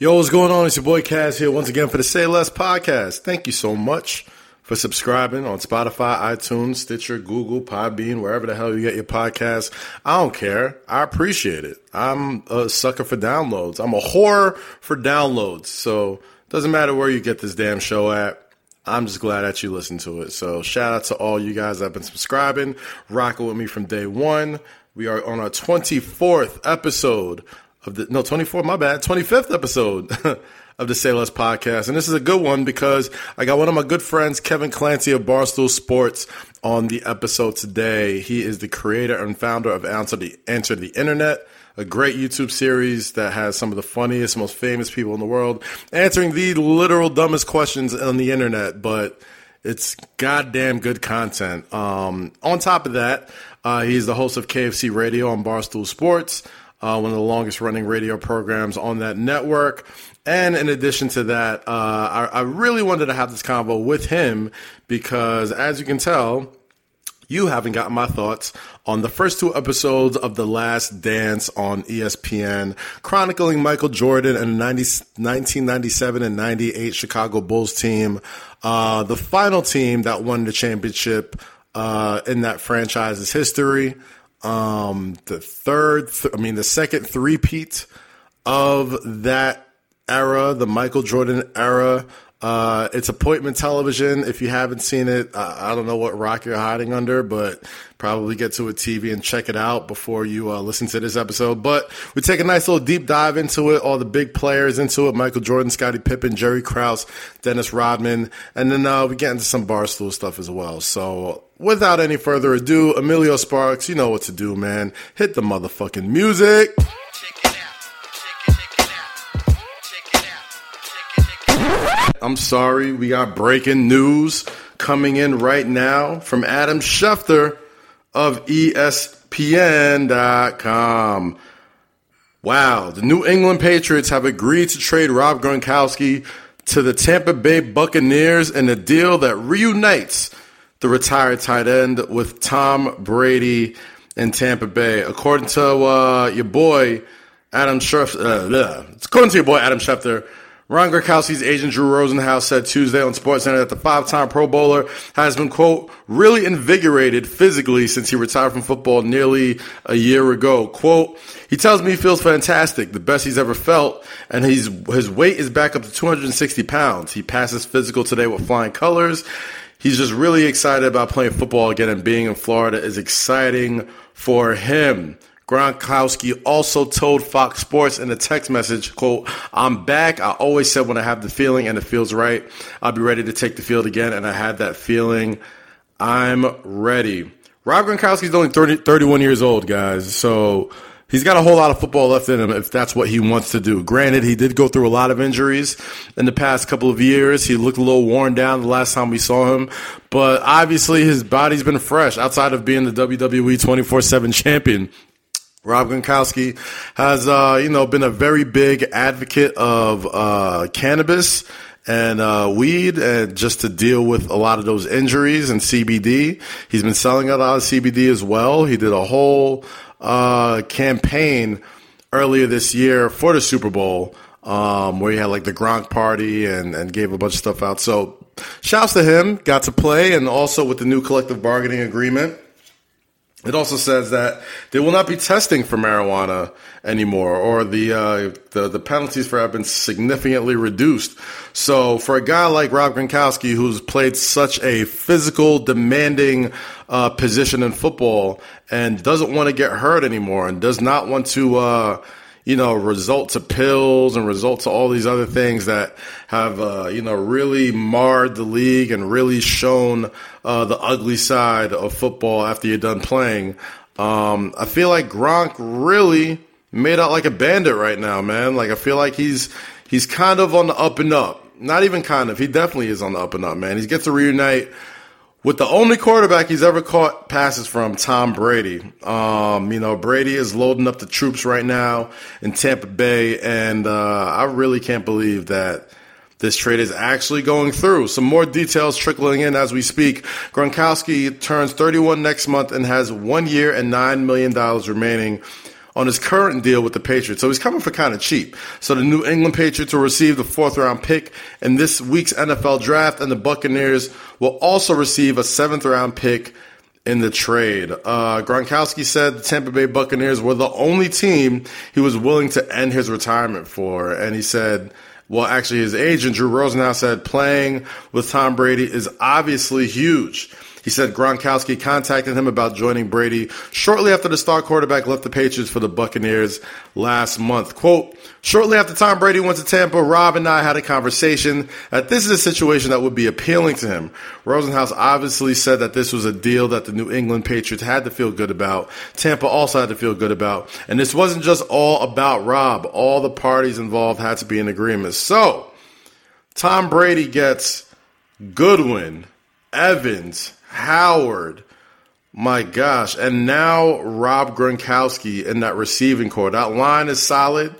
Yo, what's going on? It's your boy Kaz here once again for the Say Less podcast. Thank you so much for subscribing on Spotify, iTunes, Stitcher, Google, Podbean, wherever the hell you get your podcast. I don't care. I appreciate it. I'm a sucker for downloads. I'm a whore for downloads. So doesn't matter where you get this damn show at. I'm just glad that you listen to it. So shout out to all you guys that have been subscribing, rocking with me from day one. We are on our 24th episode of the, no, 24th, my bad, 25th episode of the Say Less podcast. And this is a good one because I got one of my good friends, Kevin Clancy of Barstool Sports, on the episode today. He is the creator and founder of Answer the, Answer the Internet a great YouTube series that has some of the funniest, most famous people in the world answering the literal dumbest questions on the internet, but it's goddamn good content. Um, on top of that, uh, he's the host of KFC Radio on Barstool Sports, uh, one of the longest running radio programs on that network. And in addition to that, uh, I, I really wanted to have this convo with him because, as you can tell, you haven't gotten my thoughts on the first two episodes of The Last Dance on ESPN, chronicling Michael Jordan and the 90, 1997 and 98 Chicago Bulls team, uh, the final team that won the championship uh, in that franchise's history. Um, the third, th- I mean, the second three-peat of that era, the Michael Jordan era. Uh, it's appointment television. If you haven't seen it, I don't know what rock you're hiding under, but probably get to a TV and check it out before you uh, listen to this episode. But we take a nice little deep dive into it, all the big players into it Michael Jordan, Scottie Pippen, Jerry Krause, Dennis Rodman, and then uh, we get into some Barstool stuff as well. So without any further ado, Emilio Sparks, you know what to do, man. Hit the motherfucking music. I'm sorry, we got breaking news coming in right now from Adam Schefter of ESPN.com. Wow, the New England Patriots have agreed to trade Rob Gronkowski to the Tampa Bay Buccaneers in a deal that reunites the retired tight end with Tom Brady in Tampa Bay. According to uh, your boy Adam Schefter, uh, according to your boy Adam Schefter, Ron Gronkowski's agent Drew Rosenhaus said Tuesday on SportsCenter that the five-time Pro Bowler has been, quote, really invigorated physically since he retired from football nearly a year ago. Quote, he tells me he feels fantastic, the best he's ever felt, and he's, his weight is back up to 260 pounds. He passes physical today with flying colors. He's just really excited about playing football again and being in Florida is exciting for him. Gronkowski also told Fox Sports in a text message, quote, I'm back. I always said when I have the feeling and it feels right, I'll be ready to take the field again. And I had that feeling. I'm ready. Rob Gronkowski's only 30, 31 years old, guys. So he's got a whole lot of football left in him if that's what he wants to do. Granted, he did go through a lot of injuries in the past couple of years. He looked a little worn down the last time we saw him, but obviously his body's been fresh outside of being the WWE 24 7 champion. Rob Gronkowski has, uh, you know, been a very big advocate of uh, cannabis and uh, weed, and just to deal with a lot of those injuries and CBD. He's been selling a lot of CBD as well. He did a whole uh, campaign earlier this year for the Super Bowl. Um, where he had like the Gronk party and, and gave a bunch of stuff out. So shouts to him, got to play, and also with the new collective bargaining agreement, it also says that they will not be testing for marijuana anymore, or the uh, the, the penalties for have been significantly reduced. So, for a guy like Rob Gronkowski, who's played such a physical, demanding uh, position in football, and doesn't want to get hurt anymore, and does not want to uh, you know, result to pills and result to all these other things that have, uh, you know, really marred the league and really shown uh, the ugly side of football after you're done playing. Um, I feel like Gronk really made out like a bandit right now, man. Like I feel like he's he's kind of on the up and up. Not even kind of. He definitely is on the up and up, man. He gets to reunite with the only quarterback he's ever caught passes from, Tom Brady. Um, you know, Brady is loading up the troops right now in Tampa Bay, and uh, I really can't believe that this trade is actually going through. Some more details trickling in as we speak. Gronkowski turns 31 next month and has one year and $9 million remaining on his current deal with the Patriots. So he's coming for kind of cheap. So the New England Patriots will receive the fourth round pick in this week's NFL draft, and the Buccaneers will also receive a seventh round pick in the trade. Uh, Gronkowski said the Tampa Bay Buccaneers were the only team he was willing to end his retirement for. And he said, well, actually, his agent, Drew Rosenhaus, said playing with Tom Brady is obviously huge. He said Gronkowski contacted him about joining Brady shortly after the star quarterback left the Patriots for the Buccaneers last month. Quote, shortly after Tom Brady went to Tampa, Rob and I had a conversation that this is a situation that would be appealing to him. Rosenhaus obviously said that this was a deal that the New England Patriots had to feel good about. Tampa also had to feel good about. And this wasn't just all about Rob. All the parties involved had to be in agreement. So, Tom Brady gets Godwin, Evans, Howard. My gosh. And now Rob Gronkowski in that receiving corps. That line is solid.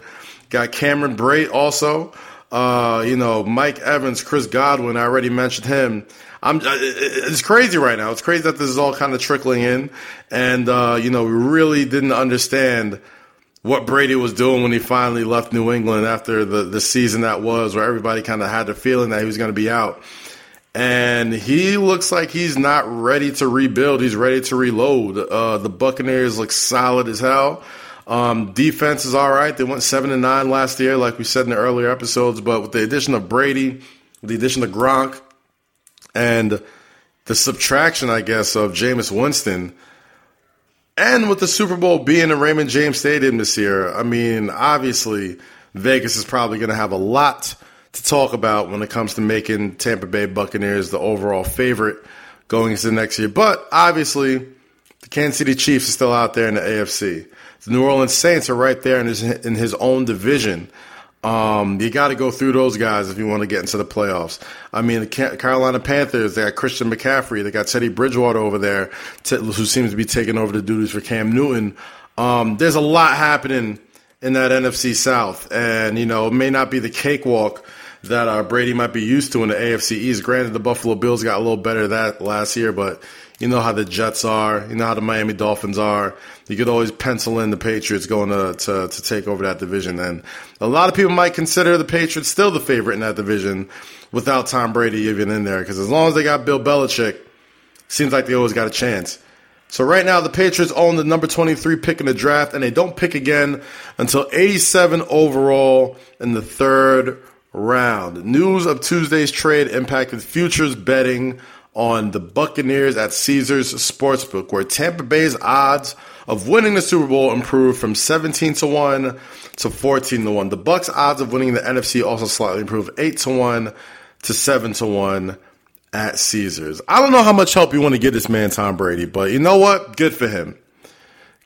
Got Cameron Brate also. Uh, you know, Mike Evans, Chris Godwin, I already mentioned him. I'm, uh, it's crazy right now. It's crazy that this is all kind of trickling in. And, uh, you know, we really didn't understand what Brady was doing when he finally left New England after the, the season that was, where everybody kind of had the feeling that he was going to be out and he looks like he's not ready to rebuild. He's ready to reload. Uh, the Buccaneers look solid as hell. Um, defense is all right. They went seven and nine last year, like we said in the earlier episodes. But with the addition of Brady, the addition of Gronk, and the subtraction, I guess, of Jameis Winston, and with the Super Bowl being in Raymond James Stadium this year, I mean, obviously Vegas is probably going to have a lot to talk about when it comes to making Tampa Bay Buccaneers the overall favorite going into the next year. But obviously, the Kansas City Chiefs are still out there in the AFC. The New Orleans Saints are right there in his in his own division. Um, you got to go through those guys if you want to get into the playoffs. I mean, the Carolina Panthers, they got Christian McCaffrey, they got Teddy Bridgewater over there, who seems to be taking over the duties for Cam Newton. Um, there's a lot happening in that NFC South, and you know, it may not be the cakewalk that uh, Brady might be used to in the AFC East. Granted, the Buffalo Bills got a little better that last year, but you know how the Jets are. You know how the Miami Dolphins are. You could always pencil in the Patriots going to, to, to take over that division. And a lot of people might consider the Patriots still the favorite in that division without Tom Brady even in there. Because as long as they got Bill Belichick, seems like they always got a chance. So right now, the Patriots own the number 23 pick in the draft, and they don't pick again until 87 overall in the third round. News of Tuesday's trade impacted futures betting on the Buccaneers at Caesars Sportsbook, where Tampa Bay's odds of winning the Super Bowl improved from 17 to 1 to 14 to 1. The Bucs odds of winning the NFC also slightly improved 8 to 1 to 7 to 1 at Caesars. I don't know how much help you want to give this man Tom Brady, but you know what? Good for him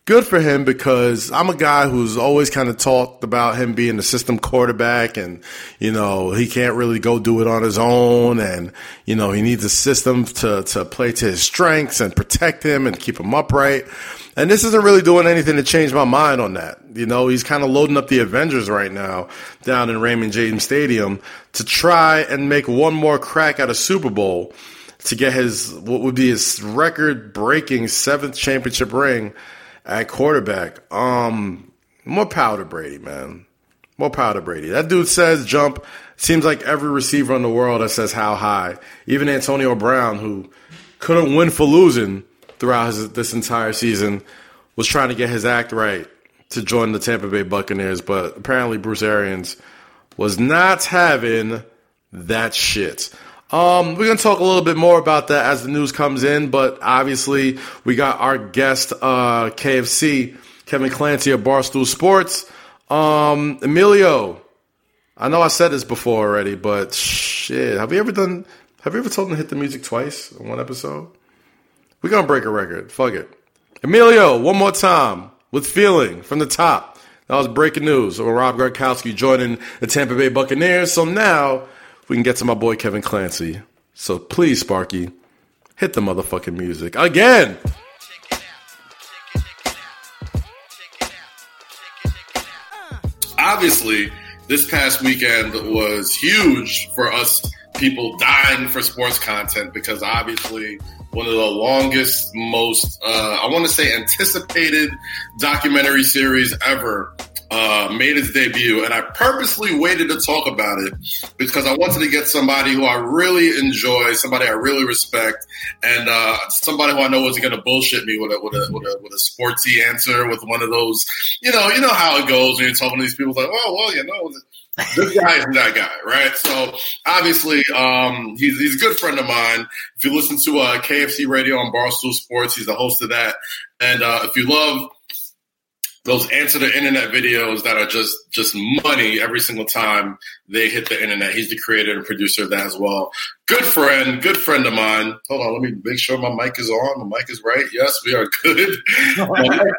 good for him because I'm a guy who's always kind of talked about him being a system quarterback and, you know, he can't really go do it on his own and, you know, he needs a system to, to play to his strengths and protect him and keep him upright. And this isn't really doing anything to change my mind on that. You know, he's kind of loading up the Avengers right now down in Raymond James Stadium to try and make one more crack at a Super Bowl to get his, what would be his record breaking seventh championship ring at quarterback, um, more power to Brady, man. More power to Brady. That dude says jump. Seems like every receiver in the world that says how high. Even Antonio Brown, who couldn't win for losing throughout his, this entire season, was trying to get his act right to join the Tampa Bay Buccaneers. But apparently, Bruce Arians was not having that shit. Um, we're gonna talk a little bit more about that as the news comes in, but obviously we got our guest, uh, KFC, Kevin Clancy of Barstool Sports. Um, Emilio, I know I said this before already, but shit, have you ever done? Have you ever told him to hit the music twice in one episode? We're gonna break a record. Fuck it. Emilio, one more time with feeling from the top. That was breaking news. So Rob Gronkowski joining the Tampa Bay Buccaneers. So now we can get to my boy Kevin Clancy. So please, Sparky, hit the motherfucking music again. Obviously, this past weekend was huge for us people dying for sports content because obviously one of the longest, most uh, I want to say anticipated documentary series ever uh, made its debut, and I purposely waited to talk about it because I wanted to get somebody who I really enjoy, somebody I really respect, and uh, somebody who I know isn't going to bullshit me with a, with a with a with a sportsy answer, with one of those, you know, you know how it goes when you're talking to these people. Like, oh well, you know, this guy is that guy, right? So obviously, um, he's he's a good friend of mine. If you listen to uh, KFC Radio on Barstool Sports, he's the host of that. And uh, if you love those answer the internet videos that are just just money every single time they hit the internet. He's the creator and producer of that as well. Good friend, good friend of mine. Hold on, let me make sure my mic is on. My mic is right. Yes, we are good.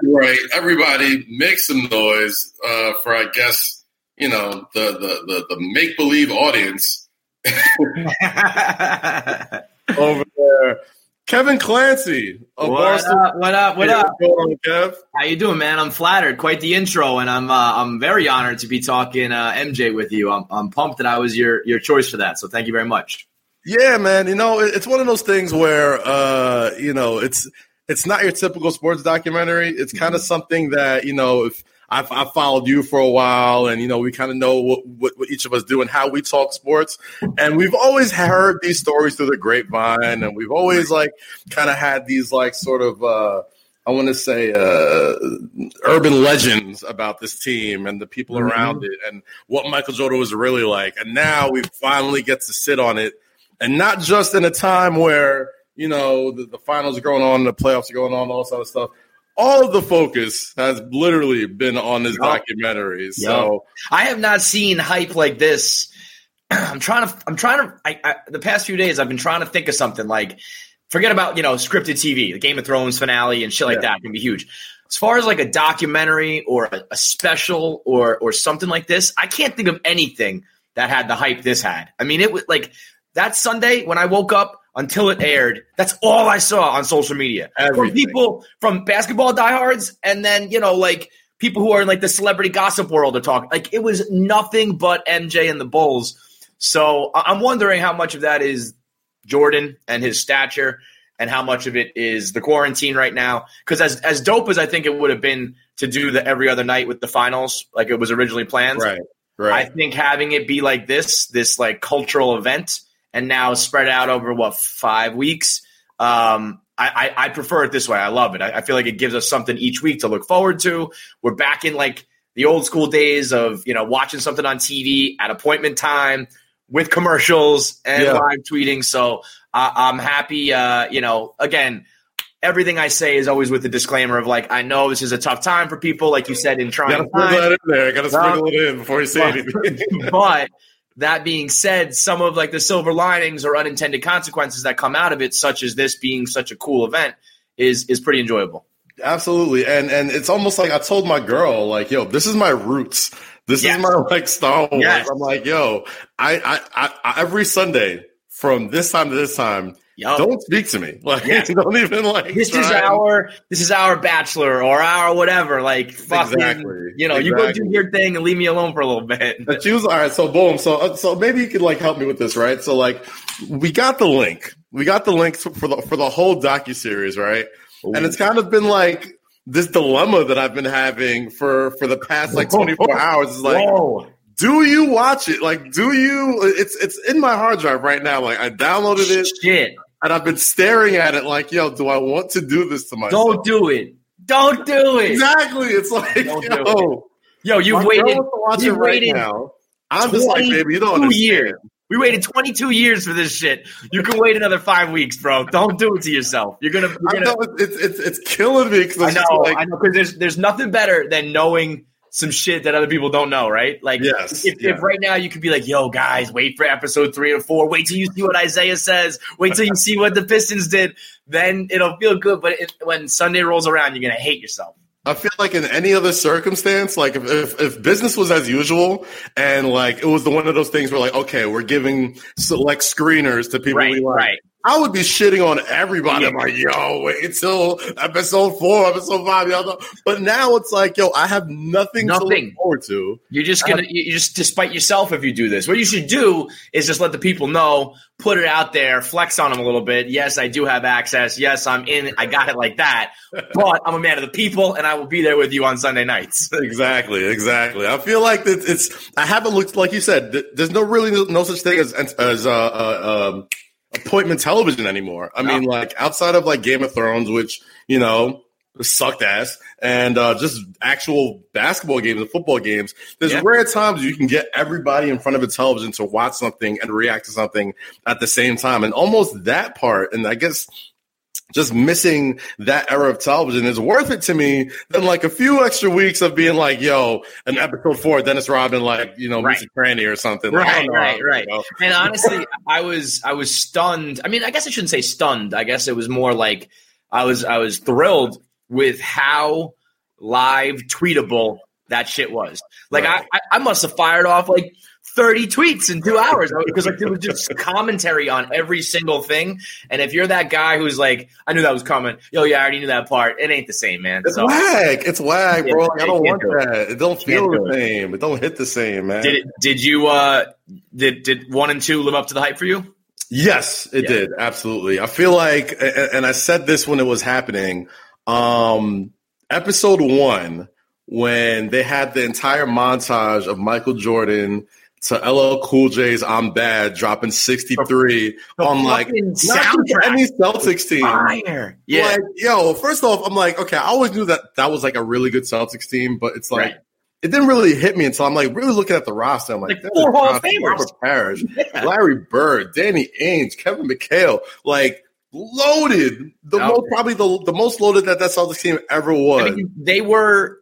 right. Everybody, make some noise uh, for I guess you know the the the, the make believe audience over there. Kevin Clancy. What up, what up? What up? How you doing, man? I'm flattered. Quite the intro, and I'm uh, I'm very honored to be talking uh, MJ with you. I'm, I'm pumped that I was your your choice for that. So thank you very much. Yeah, man. You know, it's one of those things where uh, you know it's it's not your typical sports documentary. It's kind of mm-hmm. something that you know if I've, I've, followed you for a while, and you know we kind of know what, what, what, each of us do and how we talk sports. And we've always heard these stories through the grapevine, and we've always like kind of had these like sort of uh, I want to say uh, urban legends about this team and the people mm-hmm. around it, and what Michael Jordan was really like. And now we finally get to sit on it, and not just in a time where you know the, the finals are going on, the playoffs are going on, all this other stuff all of the focus has literally been on this yep. documentary. So yep. I have not seen hype like this. I'm trying to. I'm trying to. I, I, the past few days, I've been trying to think of something like, forget about you know scripted TV, the Game of Thrones finale and shit like yeah. that can be huge. As far as like a documentary or a, a special or or something like this, I can't think of anything that had the hype this had. I mean, it was like that Sunday when I woke up until it aired. That's all I saw on social media Everything. from people from basketball diehards, and then you know like people who are in like the celebrity gossip world are talking. Like it was nothing but MJ and the Bulls. So I'm wondering how much of that is Jordan and his stature, and how much of it is the quarantine right now. Because as as dope as I think it would have been to do the every other night with the finals, like it was originally planned, right? Right. I think having it be like this, this like cultural event and now spread out over what five weeks. Um, I, I, I, prefer it this way. I love it. I, I, feel like it gives us something each week to look forward to. We're back in like the old school days of you know watching something on TV at appointment time with commercials and yeah. live tweeting. So uh, I'm happy. Uh, you know, again, everything I say is always with the disclaimer of like, I know this is a tough time for people, like you said, in trying. To sprinkle that in there. I Got to sprinkle it in before you say anything. but that being said, some of like the silver linings or unintended consequences that come out of it, such as this being such a cool event, is is pretty enjoyable. Absolutely, and and it's almost like I told my girl, like, yo, this is my roots. This yes. is my like Star Wars. Yes. I'm like, yo, I, I, I every Sunday from this time to this time, Don't speak to me. Like yes. don't even like this is our this is our bachelor or our whatever. Like fucking exactly. you know, exactly. you go do your thing and leave me alone for a little bit. But she was all right, so boom. So uh, so maybe you could like help me with this, right? So like we got the link. We got the link for the for the whole docu series, right? Ooh. And it's kind of been like this dilemma that I've been having for for the past like 24 hours is like Whoa do you watch it? Like, do you? It's it's in my hard drive right now. Like, I downloaded it. Shit. And I've been staring at it like, yo, do I want to do this to myself? Don't do it. Don't do it. Exactly. It's like, Don't yo, yo, you waited. You waited. Right. I'm just like, baby, you don't understand. Years. We waited 22 years for this shit. You can wait another five weeks, bro. Don't do it to yourself. You're gonna. You're gonna I know it's it's it's killing me because I know like, I know because there's there's nothing better than knowing some shit that other people don't know, right? Like, yes, if, yeah. if, right now you could be like, yo, guys, wait for episode three or four, wait till you see what Isaiah says, wait till you see what the Pistons did, then it'll feel good. But it, when Sunday rolls around, you're going to hate yourself. I feel like in any other circumstance, like if, if, if, business was as usual and like it was the one of those things where like, okay, we're giving select screeners to people right, we like. Right. I would be shitting on everybody. I'm like, yo, wait until episode four, episode five, y'all. But now it's like, yo, I have nothing, nothing. to look forward to. You're just gonna, you just despite yourself if you do this. What you should do is just let the people know, put it out there, flex on them a little bit. Yes, I do have access. Yes, I'm in. I got it like that. But I'm a man of the people, and I will be there with you on Sunday nights. exactly, exactly. I feel like that it's. I haven't looked like you said. There's no really no such thing as as uh, uh um, appointment television anymore. I no. mean, like outside of like Game of Thrones, which you know sucked ass, and uh, just actual basketball games and football games. There's yeah. rare times you can get everybody in front of a television to watch something and react to something at the same time, and almost that part. And I guess just missing that era of television is worth it to me than like a few extra weeks of being like, yo, an episode four, Dennis Rodman, like, you know, right. Mr. Cranny or something. Right, like, right, right. You know? And honestly, I was, I was stunned. I mean, I guess I shouldn't say stunned. I guess it was more like I was, I was thrilled with how live tweetable that shit was. Like right. I, I must have fired off like 30 tweets in two hours because like there was just commentary on every single thing. And if you're that guy who's like, I knew that was coming. Yo, yeah, I already knew that part. It ain't the same, man. It's so, whack. It's whack, bro. I don't want that. It don't feel the same. It. it don't hit the same, man. Did it, did you uh did did one and two live up to the hype for you? Yes, it yeah. did. Absolutely. I feel like and I said this when it was happening. Um episode one, when they had the entire montage of Michael Jordan to LL Cool J's "I'm Bad" dropping 63 the on like soundtrack. any Celtics team. Fire. Yeah. Like, yo, first off, I'm like, okay, I always knew that that was like a really good Celtics team, but it's like. Right. It didn't really hit me until I'm like really looking at the roster. I'm like, like four Hall of Famers. Robert Parish, yeah. Larry Bird, Danny Ainge, Kevin McHale, like loaded. The no. most probably the, the most loaded that that Celtics team ever was. I mean, they were.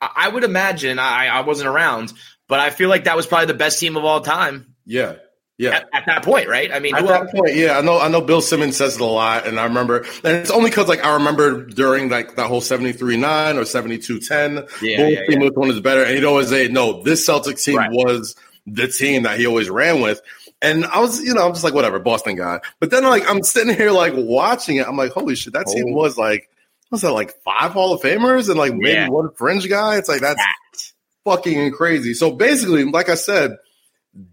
I would imagine. I, I wasn't around, but I feel like that was probably the best team of all time. Yeah. Yeah. At, at that point, right? I mean, at that point, yeah, I know. I know. Bill Simmons says it a lot, and I remember, and it's only because like I remember during like that whole 73-9 or 72-10, yeah, yeah, team yeah. one is better, and he'd always say, "No, this Celtics team right. was the team that he always ran with." And I was, you know, I'm just like, whatever, Boston guy. But then like I'm sitting here like watching it, I'm like, holy shit, that team oh. was like, was that like five Hall of Famers and like maybe yeah. one fringe guy? It's like that's fucking crazy. So basically, like I said,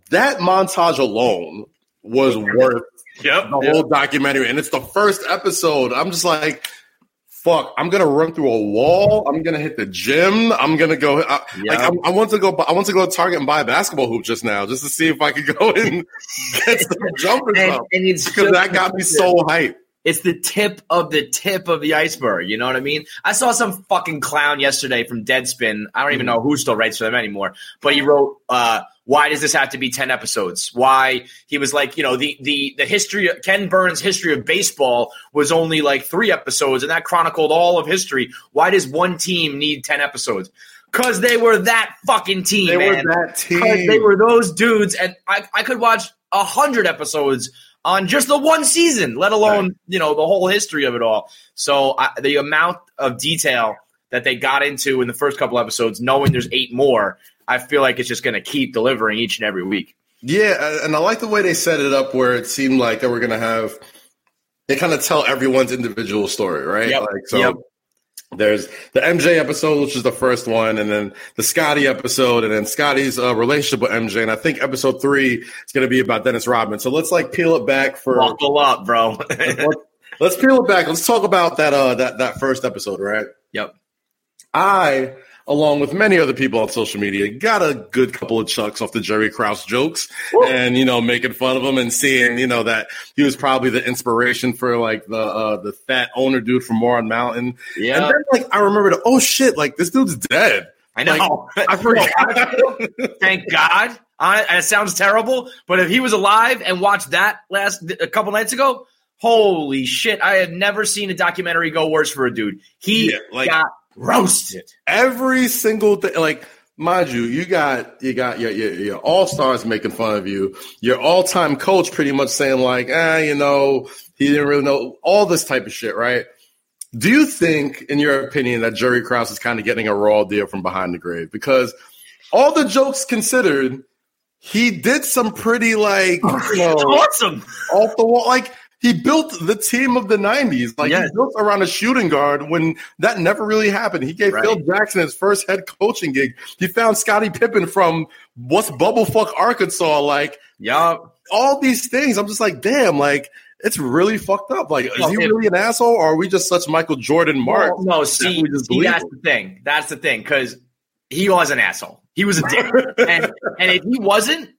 that montage alone was worth yep, the yep. whole documentary. And it's the first episode. I'm just like, fuck, I'm gonna run through a wall. I'm gonna hit the gym. I'm gonna go. I, yep. like, I, I, want to go. I want to go to Target and buy a basketball hoop just now, just to see if I could go and get some jumpers and, and because that got me so hyped. It's the tip of the tip of the iceberg. You know what I mean? I saw some fucking clown yesterday from Deadspin. I don't even mm-hmm. know who still writes for them anymore. But he wrote, uh, "Why does this have to be ten episodes? Why?" He was like, you know, the the the history. Of, Ken Burns' history of baseball was only like three episodes, and that chronicled all of history. Why does one team need ten episodes? Because they were that fucking team. They man. were that team. They were those dudes, and I I could watch a hundred episodes on just the one season, let alone right. you know the whole history of it all. So I, the amount of detail that they got into in the first couple episodes, knowing there's eight more, I feel like it's just going to keep delivering each and every week. Yeah, and I like the way they set it up, where it seemed like they were going to have they kind of tell everyone's individual story, right? Yep. Like so. Yep. There's the MJ episode, which is the first one, and then the Scottie episode, and then Scottie's uh, relationship with MJ. And I think episode three is going to be about Dennis Rodman. So let's like peel it back for buckle up, bro. let's, let's peel it back. Let's talk about that uh that that first episode, right? Yep. I along with many other people on social media, got a good couple of chucks off the Jerry Krause jokes Woo. and, you know, making fun of him and seeing, you know, that he was probably the inspiration for like the, uh, the fat owner dude from Moron Mountain. Yeah. And then like, I remembered, oh shit, like this dude's dead. I know. Like, I forgot. Thank God. I, it sounds terrible, but if he was alive and watched that last a couple nights ago, holy shit! I have never seen a documentary go worse for a dude. He yeah, like, got roasted. Every single thing, like mind you, you got you got your your, your all stars making fun of you. Your all time coach pretty much saying like, ah, you know, he didn't really know all this type of shit, right? Do you think, in your opinion, that Jerry Krause is kind of getting a raw deal from behind the grave? Because all the jokes considered, he did some pretty like you know, awesome off the wall like he built the team of the '90s. Like yes. he built around a shooting guard when that never really happened. He gave right. Phil Jackson his first head coaching gig. He found Scottie Pippen from what's bubblefuck Arkansas. Like, yeah, all these things. I'm just like, damn, like it's really fucked up. Like, is he really an asshole, or are we just such Michael Jordan mark? No, no see, see that's him? the thing. That's the thing because he was an asshole. He was a dick, and and if he wasn't,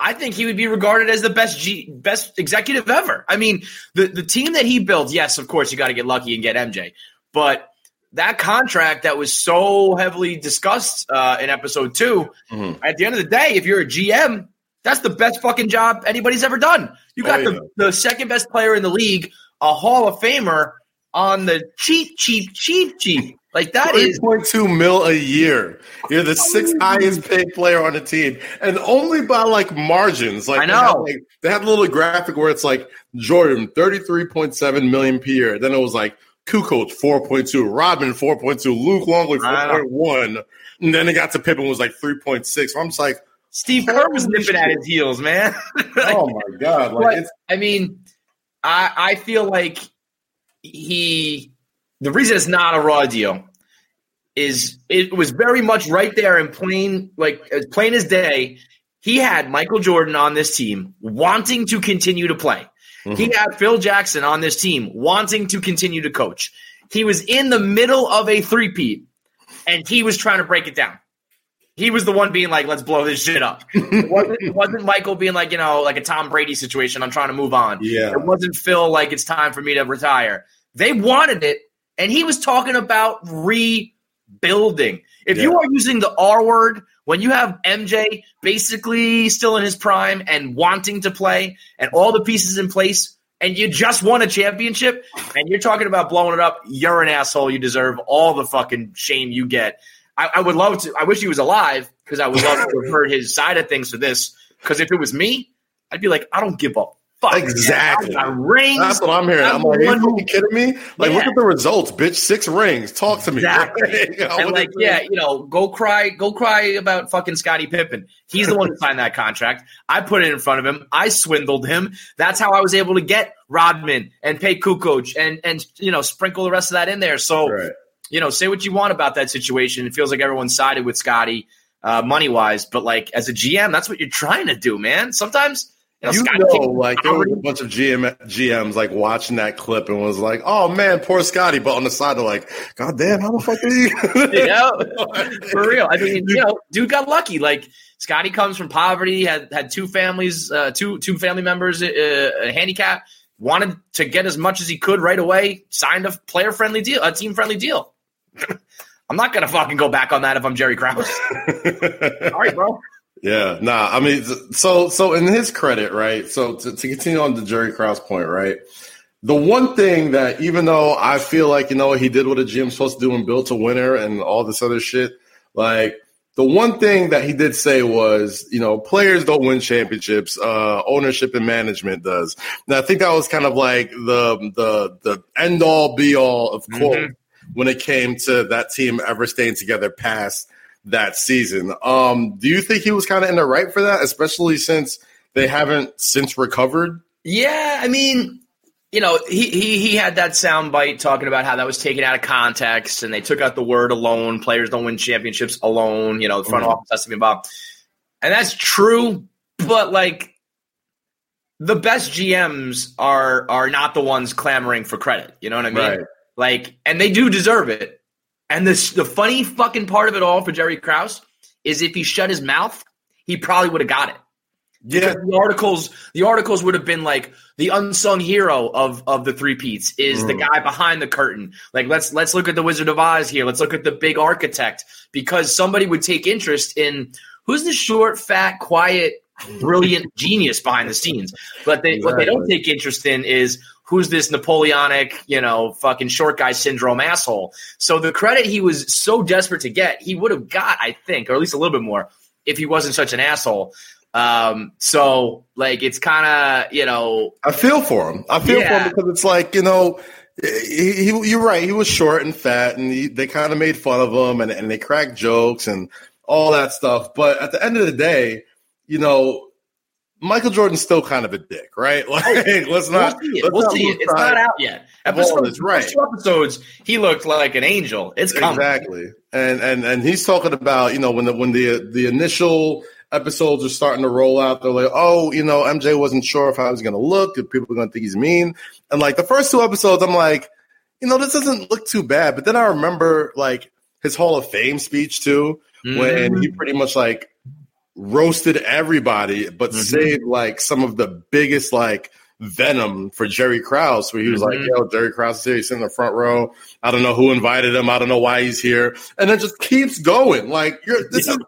I think he would be regarded as the best G, best executive ever. I mean, the the team that he built. Yes, of course, you got to get lucky and get MJ, but that contract that was so heavily discussed uh, in episode 2 mm-hmm. At the end of the day, if you're a GM, that's the best fucking job anybody's ever done. You got oh, yeah. the, the second best player in the league, a Hall of Famer on the cheap, cheap, cheap, cheap. Like that is point two mil a year. You're the sixth highest paid player on the team, and only by like margins. Like I know they have, like, they have a little graphic where it's like Jordan thirty three point seven million per year. Then it was like Kukoc four point two, Rodman four point two, Luke Longley four point one, and then it got to Pippen was like three point six. So I'm just like Steve Kerr was nipping at his heels, man. like, oh my god! Like I mean, I I feel like he. The reason it's not a raw deal is it was very much right there in plain, like as plain as day. He had Michael Jordan on this team wanting to continue to play. Mm-hmm. He had Phil Jackson on this team wanting to continue to coach. He was in the middle of a three-peat and he was trying to break it down. He was the one being like, let's blow this shit up. It wasn't, it wasn't, Michael being like, you know, like a Tom Brady situation. I'm trying to move on. Yeah. It wasn't Phil like it's time for me to retire. They wanted it. And he was talking about rebuilding. If yeah. you are using the R word when you have MJ basically still in his prime and wanting to play and all the pieces in place, and you just won a championship and you're talking about blowing it up, you're an asshole. You deserve all the fucking shame you get. I, I would love to. I wish he was alive because I would love to have heard his side of things for this. Because if it was me, I'd be like, I don't give a fuck. Exactly. rings. That's what I'm hearing. I'm, I'm like, are you kidding me? Like, yeah. look at the results, bitch. Six rings. Talk to me. Exactly. you know, and like, yeah, you know, go cry, go cry about fucking Scottie Pippen. He's the one who signed that contract. I put it in front of him. I swindled him. That's how I was able to get Rodman and pay Kukoc and and you know sprinkle the rest of that in there. So. Right you know, say what you want about that situation. It feels like everyone sided with Scottie uh, money wise, but like as a GM, that's what you're trying to do, man. Sometimes. You know, you know like there was a bunch of GM GMs like watching that clip and was like, "Oh man, poor Scottie," but on the side they're like, "God damn, how the fuck is he?" yeah, for real. I mean, you know, dude got lucky. Like Scottie comes from poverty, had had two families, uh, two two family members, uh, a handicap. Wanted to get as much as he could right away. Signed a player friendly deal, a team friendly deal. I'm not gonna fucking go back on that if I'm Jerry Krause. All right, bro. Yeah, nah. I mean, so so in his credit, right? So to, to continue on the Jerry Krause point, right? The one thing that even though I feel like you know he did what a GM's supposed to do and built a winner and all this other shit, like the one thing that he did say was, you know, players don't win championships, uh, ownership and management does. And I think that was kind of like the the the end all be all of quote mm-hmm when it came to that team ever staying together past that season. Um, do you think he was kind of in the right for that, especially since they haven't since recovered? Yeah, I mean, you know, he he he had that soundbite talking about how that was taken out of context and they took out the word alone. Players don't win championships alone. You know, the front mm-hmm. office has to be involved, and that's true. But like, the best GMs are are not the ones clamoring for credit. You know what I mean? Right. Like, and they do deserve it. And this, the funny fucking part of it all for Jerry Krause is if he shut his mouth, he probably would have got it. Yeah. the articles, the articles would have been like the unsung hero of of the three peats is mm. the guy behind the curtain. Like let's let's look at the Wizard of Oz here. Let's look at the big architect because somebody would take interest in who's the short, fat, quiet, brilliant genius behind the scenes. But they, exactly. what they don't take interest in is who's this Napoleonic, you know, fucking short guy syndrome asshole. So the credit he was so desperate to get, he would have got, I think, or at least a little bit more, if he wasn't such an asshole. Um, so like it's kind of, you know, I feel for him. I feel yeah. for him because it's like, you know, he, he, you're right. He was short and fat, and he, they kind of made fun of him, and, and they cracked jokes and all that stuff. But at the end of the day, you know, Michael Jordan's still kind of a dick, right? Like, let's not. we'll see it. let's We'll not see it. It's not out yet. Ball Episode, is right. two episodes, he looked like an angel. It's coming. Exactly, and and and he's talking about you know when the when the the initial episodes are starting to roll out, they're like, oh, you know, MJ wasn't sure if how was going to look, if people are going to think he's mean, and like the first two episodes, I'm like, you know, this doesn't look too bad, but then I remember like his Hall of Fame speech too, when Mhm. he pretty much like roasted everybody, but Mhm. saved like some of the biggest like venom for Jerry Krause, where he was like, Mhm. "Yo, Jerry Krause is here. He's in the front row. I don't know who invited him. I don't know why he's here," and it just keeps going. Like you're, this Yeah. is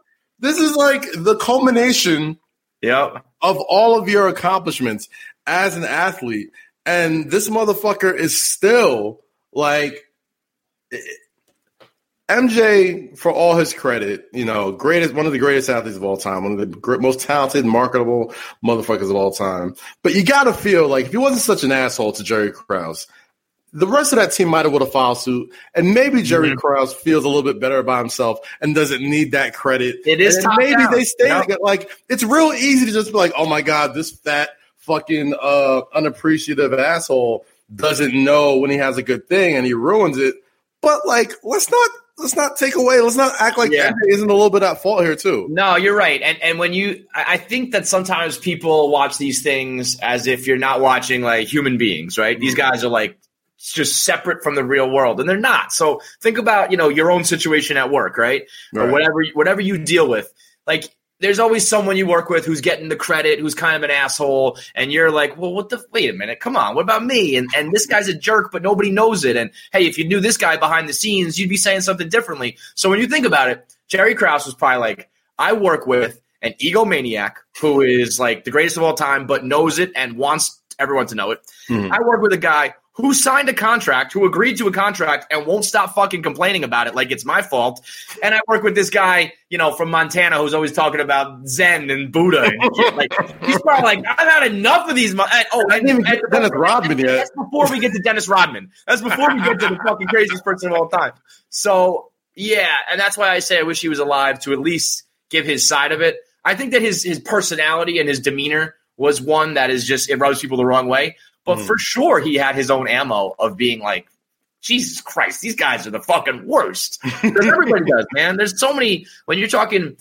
this is like the culmination Yep. of all of your accomplishments as an athlete, and this motherfucker is still like. MJ, for all his credit, you know, greatest one of the greatest athletes of all time, one of the most talented, marketable motherfuckers of all time. But you got to feel like if he wasn't such an asshole to Jerry Krause, the rest of that team might have would have filed suit, and maybe Jerry Mhm. Krause feels a little bit better about himself and doesn't need that credit. It is maybe down. they stay Yep. together. Like it's real easy to just be like, "Oh my god, this fat fucking uh, unappreciative asshole doesn't know when he has a good thing and he ruins it." But like, let's not let's not take away. Let's not act like Yeah. Isn't a little bit at fault here too. No, you're right. And and when you I think that sometimes people watch these things as if you're not watching like human beings, right? These Mm-hmm. guys are like just separate from the real world and they're not. So think about, you know, your own situation at work, right? Or whatever whatever you deal with. Like there's always someone you work with who's getting the credit, who's kind of an asshole, and you're like, well, what the? Wait a minute, come on, what about me? And and this guy's a jerk, but nobody knows it. And hey, if you knew this guy behind the scenes, you'd be saying something differently. So when you think about it, Jerry Krause was probably like, I work with an egomaniac who is like the greatest of all time, but knows it and wants everyone to know it. Mhm. I work with a guy who signed a contract, who agreed to a contract and won't stop fucking complaining about it like it's my fault. And I work with this guy, you know, from Montana who's always talking about Zen and Buddha and shit. Like he's probably like, I've had enough of these. Mo-. And, oh, I and, didn't even and- get Dennis Rodman yet. That's before we get to Dennis Rodman. That's before we get to the fucking craziest person of all time. So yeah, and that's why I say I wish he was alive to at least give his side of it. I think that his his personality and his demeanor was one that is just it rubs people the wrong way. But Mhm. for sure, he had his own ammo of being like, Jesus Christ, these guys are the fucking worst. Because everybody does, man. There's so many when you're talking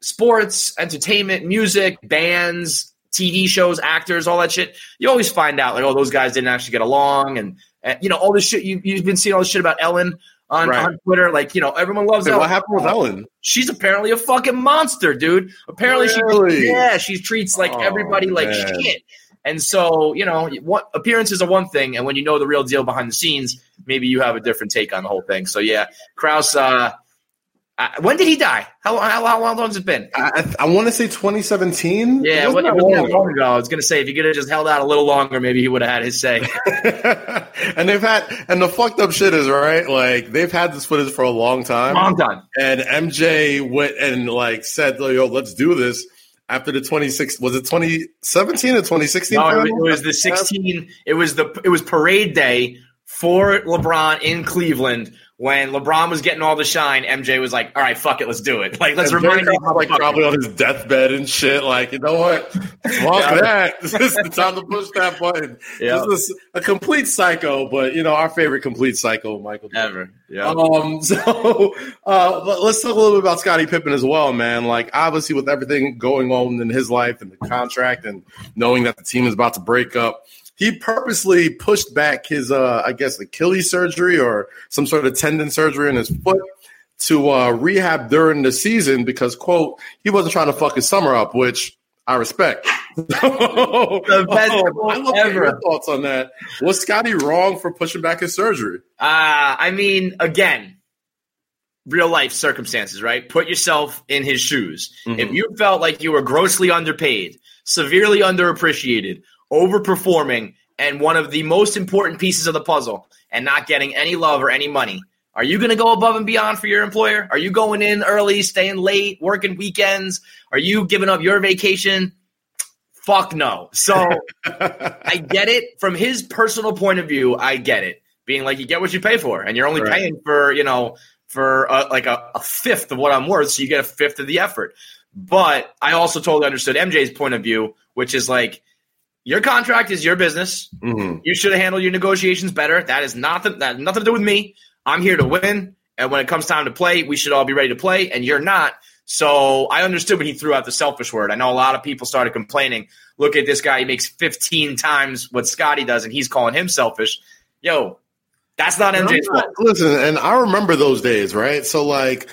sports, entertainment, music, bands, TV shows, actors, all that shit. You always find out like, oh, those guys didn't actually get along, and, and you know all this shit. You, you've been seeing all this shit about Ellen on, Right. on Twitter. Like, you know, everyone loves Wait, Ellen. what happened with Ellen? She's apparently a fucking monster, dude. Apparently, Really? she yeah, she treats like Oh, everybody like man. shit. And so, you know, what appearances are one thing, and when you know the real deal behind the scenes, maybe you have a different take on the whole thing. So, yeah, Krause. Uh, uh, when did he die? How, how, how long has it been? I, I, want to say 2017. Yeah, It wasn't wasn't that that long long ago. I was gonna say if he could have just held out a little longer, maybe he would have had his say. and they've had, and the fucked up shit is right. Like they've had this footage for a long time, Long time. and MJ went and like said, "Yo, let's do this." After the 26, was it 2017 or 2016? No, it was, it was the sixteen. It was the it was parade day for LeBron in Cleveland when LeBron was getting all the shine. MJ was like, "All right, fuck it, let's do it. Like, let's And remind me." Like probably on his deathbed and shit. Like, you know what? Fuck Yeah. that. This is the time to push that button. Yeah. This is a complete psycho, but you know our favorite complete psycho, Michael. Ever. Yeah. Um, so uh, let's talk a little bit about Scottie Pippen as well, man. Like, obviously, with everything going on in his life and the contract, and knowing that the team is about to break up, he purposely pushed back his, uh, I guess, Achilles surgery or some sort of tendon surgery in his foot to uh, rehab during the season because, quote, he wasn't trying to fuck his summer up, which I respect. The best Oh, I love ever. your thoughts on that. Was Scottie wrong for pushing back his surgery? Uh, I mean, again, real life circumstances, right? Put yourself in his shoes. Mhm. If you felt like you were grossly underpaid, severely underappreciated, overperforming, and one of the most important pieces of the puzzle, and not getting any love or any money, are you going to go above and beyond for your employer? Are you going in early, staying late, working weekends? Are you giving up your vacation? Fuck no. So I get it from his personal point of view. I get it, being like you get what you pay for, and you're only Right. paying for you know for uh like a, a fifth of what I'm worth, so you get a fifth of the effort. But I also totally understood MJ's point of view, which is like your contract is your business. Mm-hmm. You should have handled your negotiations better. That is nothing. That has nothing to do with me. I'm here to win, and when it comes time to play, we should all be ready to play. And you're not. So I understood when he threw out the selfish word. I know a lot of people started complaining. Look at this guy; he makes 15 times what Scottie does, and he's calling him selfish. Yo, that's not MJ's fault. Listen, and I remember those days, right? So like.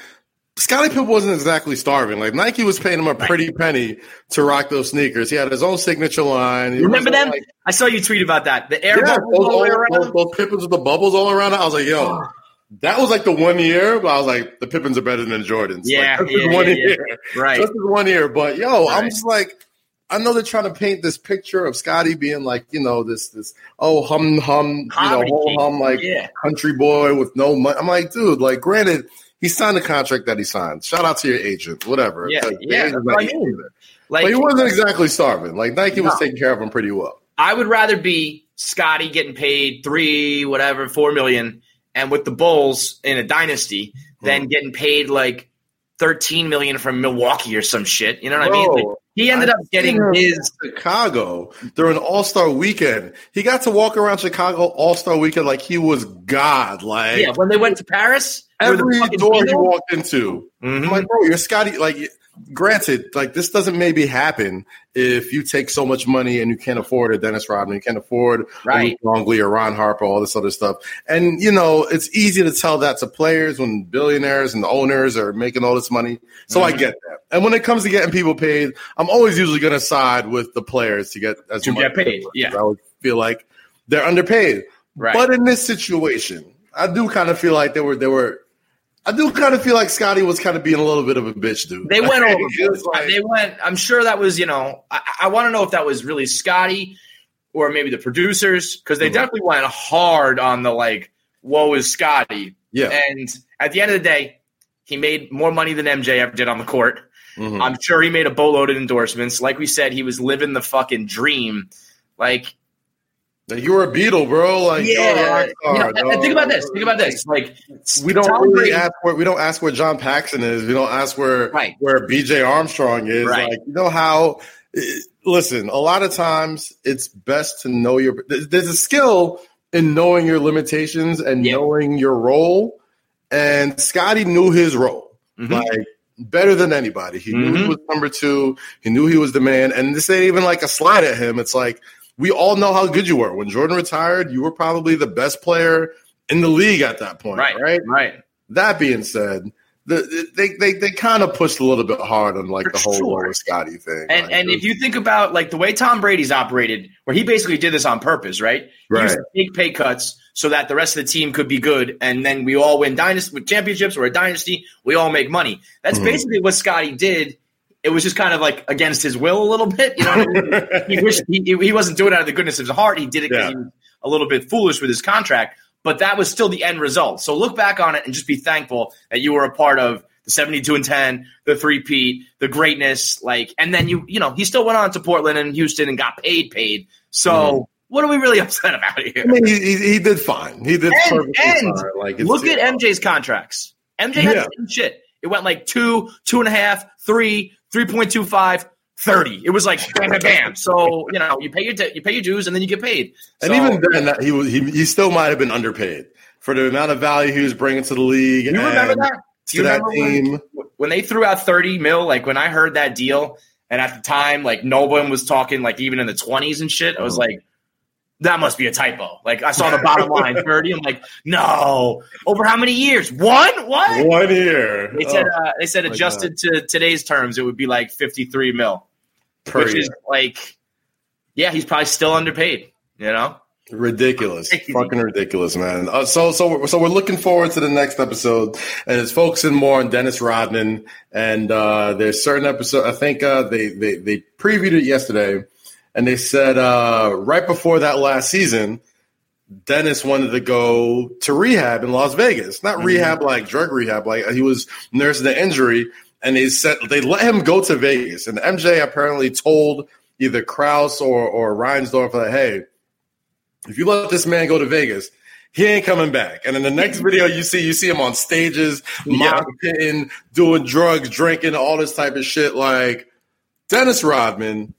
Scottie Pippen wasn't exactly starving. Like Nike was paying him a pretty penny to rock those sneakers. He had his own signature line. He Remember them? like- I saw you tweet about that. The air yeah, bubbles those, all around. those, those Pippens with the bubbles all around it. I was like, yo, ah. that was like the one year. But I was like, the Pippens are better than Jordans. Yeah, like, yeah, one yeah, year. Right. Just one year. But yo, I'm just like, I know they're trying to paint this picture of Scottie being like, you know, this this oh hum hum, you know, hum like Yeah. country boy with no money. I'm like, dude, like, granted, he signed the contract that he signed. Shout out to your agent, whatever. Yeah, Like, yeah, agent's that's not what I easy mean. either. Like but he wasn't exactly starving. Like Nike was taking care of him pretty well. I would rather be Scottie getting paid three, whatever, four million, and with the Bulls in a dynasty, than Hmm. getting paid like thirteen million from Milwaukee or some shit. You know what I mean? Like, he ended I up getting his. Chicago during All Star Weekend. He got to walk around Chicago All Star Weekend like he was God. Like Yeah, when they went to Paris, they were the every door he walked into. Mhm. I'm like, bro, you're Scottie. Like, granted, like this doesn't maybe happen if you take so much money and you can't afford a Dennis Rodman, you can't afford Right. Longley or Ron Harper, all this other stuff. And you know, it's easy to tell that to players when billionaires and owners are making all this money. So I Mhm. get that. And when it comes to getting people paid, I'm always usually going to side with the players to get as To much get paid, yeah. I would feel like they're underpaid. Right. But in this situation, I do kind of feel like they were they were. I do kind of feel like Scottie was kind of being a little bit of a bitch, dude. They went over. like- they went. I'm sure that was, you know, I, I want to know if that was really Scottie or maybe the producers because they Mhm. definitely went hard on the like, "Woe is Scottie." yeah. And at the end of the day, he made more money than MJ ever did on the court. Mhm. I'm sure he made a boatload of endorsements. Like we said, he was living the fucking dream. Like, Like, you were a Beatle, bro. Like, you're yeah, rock you know, and- and think about this. Think about this. Like, We don't Tom really Brady- ask where we don't ask where John Paxson is. We don't ask where Right. where BJ Armstrong is. Right. Like, you know how? eh, Listen, a lot of times it's best to know your. there's- a skill in knowing your limitations and Yeah. knowing your role. And Scottie knew his role. Mhm. like better than anybody. He knew he Mhm. was number two. He knew he was the man. And this ain't even like a slide at him. It's like we all know how good you were when Jordan retired. You were probably the best player in the league at that point, right, right? right. That being said, the, they they they kind of pushed a little bit hard on like For the whole sure. Scottie thing. And Like, and it if you think about like the way Tom Brady's operated, where he basically did this on purpose, right? He used Right. to take pay cuts so that the rest of the team could be good, and then we all win dynasty with championships or a dynasty. We all make money. That's Mhm. basically what Scottie did. It was just kind of like against his will a little bit. You know, I mean? he wished he, he wasn't doing it out of the goodness of his heart. He did it because Yeah. he was a little bit foolish with his contract. But that was still the end result. So look back on it and just be thankful that you were a part of the 72 and 10, the three peat, the greatness. Like, and then you, you know, he still went on to Portland and Houston and got paid, paid. So Mhm. what are we really upset about here? I mean, he, he, he did fine. He did And- and fine. Like Look at MJ's contracts. MJ had Yeah. shit. It went like two, two and a half, three, 3.25, 30. It was like bam, bam, bam. So, you know, you pay your, you pay your dues and then you get paid. And So- even then, that, he was he, he still might have been underpaid for the amount of value he was bringing to the league. you remember that? To that remember when- team. when they threw out 30 mil, like when I heard that deal, and at the time, like no one was talking like even in the 20s and shit, I was uh-huh. like, that must be a typo. Like I saw the bottom line 30. I'm like, no. Over how many years? One? What? One year. They said Oh, uh, they said adjusted to today's terms, it would be like 53 mil, per which year. is like, yeah, he's probably still underpaid. You know? ridiculous, fucking ridiculous, man. Uh, so, so, so we're looking forward to the next episode, and it's focusing more on Dennis Rodman. And uh, there's certain episode. I think uh, they they they previewed it yesterday, and they said uh, right before that last season, Dennis wanted to go to rehab in Las Vegas. Not Mhm. rehab like drug rehab, like he was nursing the injury, and they said they let him go to Vegas. And MJ apparently told either Krause or or Reinsdorf that hey, if you let this man go to Vegas, he ain't coming back. And in the next video you see, you see him on stages, pitting, doing drugs, drinking, all this type of shit. Like Dennis Rodman,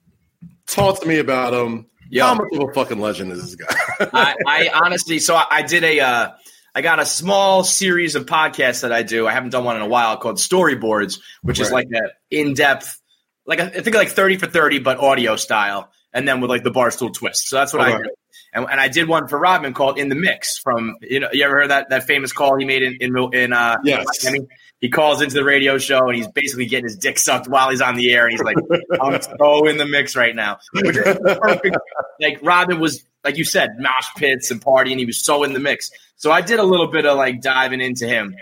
talk to me about him. Yo, How much of a fucking legend is this guy? I, I, honestly, so I, I did a, uh, I got a small series of podcasts that I do. I haven't done one in a while called Storyboards, which right. is like an in depth, like a, I think like 30 for 30, but audio style, and then with like the barstool twist. So that's what. I do. And, and, I did one for Rodman called "In the Mix." From you know, you ever heard that that famous call he made in in, in uh, yes. Miami? He calls into the radio show and he's basically getting his dick sucked while he's on the air, and he's like, "I'm so in the mix right now." Which is perfect. Like Rodman was, like you said, mosh pits and partying. He was so in the mix. So I did a little bit of like diving into him.